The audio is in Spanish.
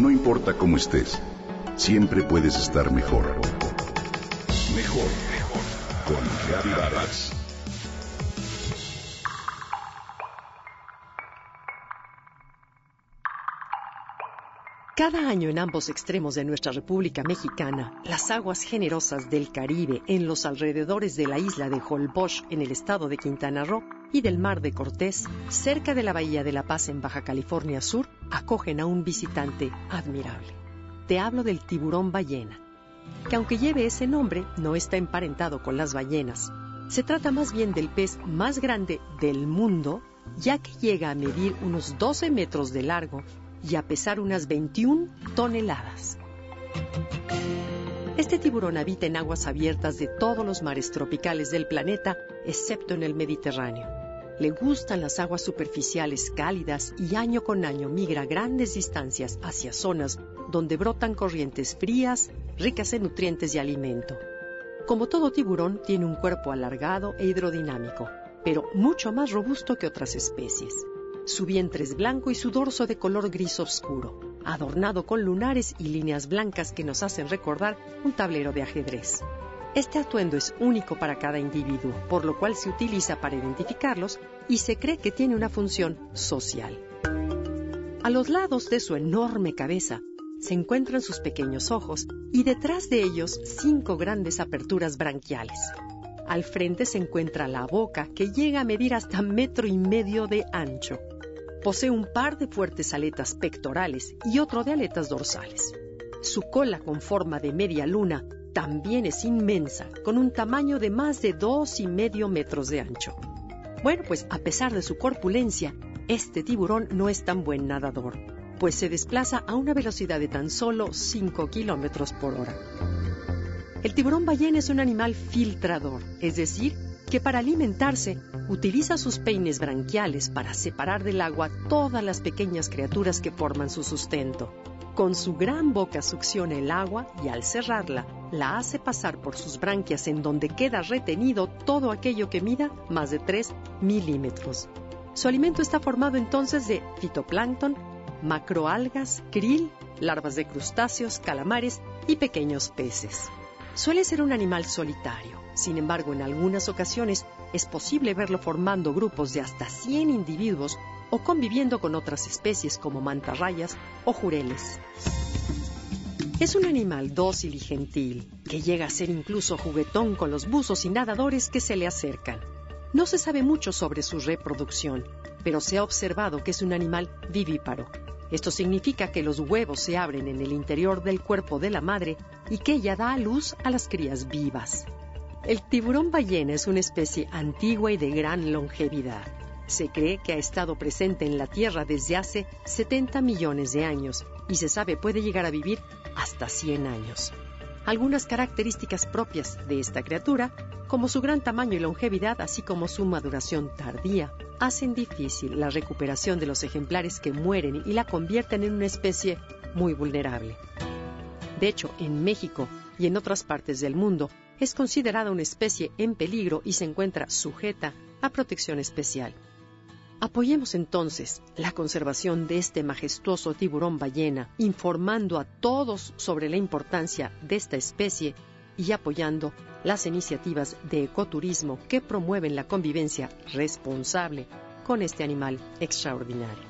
No importa cómo estés, siempre puedes estar mejor. Mejor, mejor. Con Reavivadas. Cada año en ambos extremos de nuestra República Mexicana, las aguas generosas del Caribe en los alrededores de la isla de Holbox en el estado de Quintana Roo y del Mar de Cortés, cerca de la Bahía de La Paz en Baja California Sur, acogen a un visitante admirable. Te hablo del tiburón ballena, que aunque lleve ese nombre, no está emparentado con las ballenas. Se trata más bien del pez más grande del mundo, ya que llega a medir unos 12 metros de largo y a pesar unas 21 toneladas. Este tiburón habita en aguas abiertas de todos los mares tropicales del planeta, excepto en el Mediterráneo. Le gustan las aguas superficiales cálidas y año con año migra grandes distancias hacia zonas donde brotan corrientes frías, ricas en nutrientes y alimento. Como todo tiburón, tiene un cuerpo alargado e hidrodinámico, pero mucho más robusto que otras especies. Su vientre es blanco y su dorso de color gris oscuro, adornado con lunares y líneas blancas que nos hacen recordar un tablero de ajedrez. Este atuendo es único para cada individuo, por lo cual se utiliza para identificarlos y se cree que tiene una función social. A los lados de su enorme cabeza se encuentran sus pequeños ojos y detrás de ellos cinco grandes aperturas branquiales. Al frente se encuentra la boca que llega a medir hasta metro y medio de ancho. Posee un par de fuertes aletas pectorales y otro de aletas dorsales. Su cola con forma de media luna también es inmensa, con un tamaño de más de dos y medio metros de ancho. Bueno, pues a pesar de su corpulencia, este tiburón no es tan buen nadador, pues se desplaza a una velocidad de tan solo 5 kilómetros por hora. El tiburón ballena es un animal filtrador, es decir, que para alimentarse utiliza sus peines branquiales para separar del agua todas las pequeñas criaturas que forman su sustento. Con su gran boca succiona el agua y al cerrarla la hace pasar por sus branquias en donde queda retenido todo aquello que mida más de 3 milímetros. Su alimento está formado entonces de fitoplancton, macroalgas, krill, larvas de crustáceos, calamares y pequeños peces. Suele ser un animal solitario sin embargo, en algunas ocasiones es posible verlo formando grupos de hasta 100 individuos o conviviendo con otras especies como mantarrayas o jureles. Es un animal dócil y gentil, que llega a ser incluso juguetón con los buzos y nadadores que se le acercan. No se sabe mucho sobre su reproducción, pero se ha observado que es un animal vivíparo. Esto significa que los huevos se abren en el interior del cuerpo de la madre y que ella da a luz a las crías vivas. El tiburón ballena es una especie antigua y de gran longevidad. Se cree que ha estado presente en la Tierra desde hace 70 millones de años y se sabe puede llegar a vivir hasta 100 años. Algunas características propias de esta criatura, como su gran tamaño y longevidad, así como su maduración tardía, hacen difícil la recuperación de los ejemplares que mueren y la convierten en una especie muy vulnerable. De hecho, en México y en otras partes del mundo, es considerada una especie en peligro y se encuentra sujeta a protección especial. Apoyemos entonces la conservación de este majestuoso tiburón ballena, informando a todos sobre la importancia de esta especie y apoyando las iniciativas de ecoturismo que promueven la convivencia responsable con este animal extraordinario.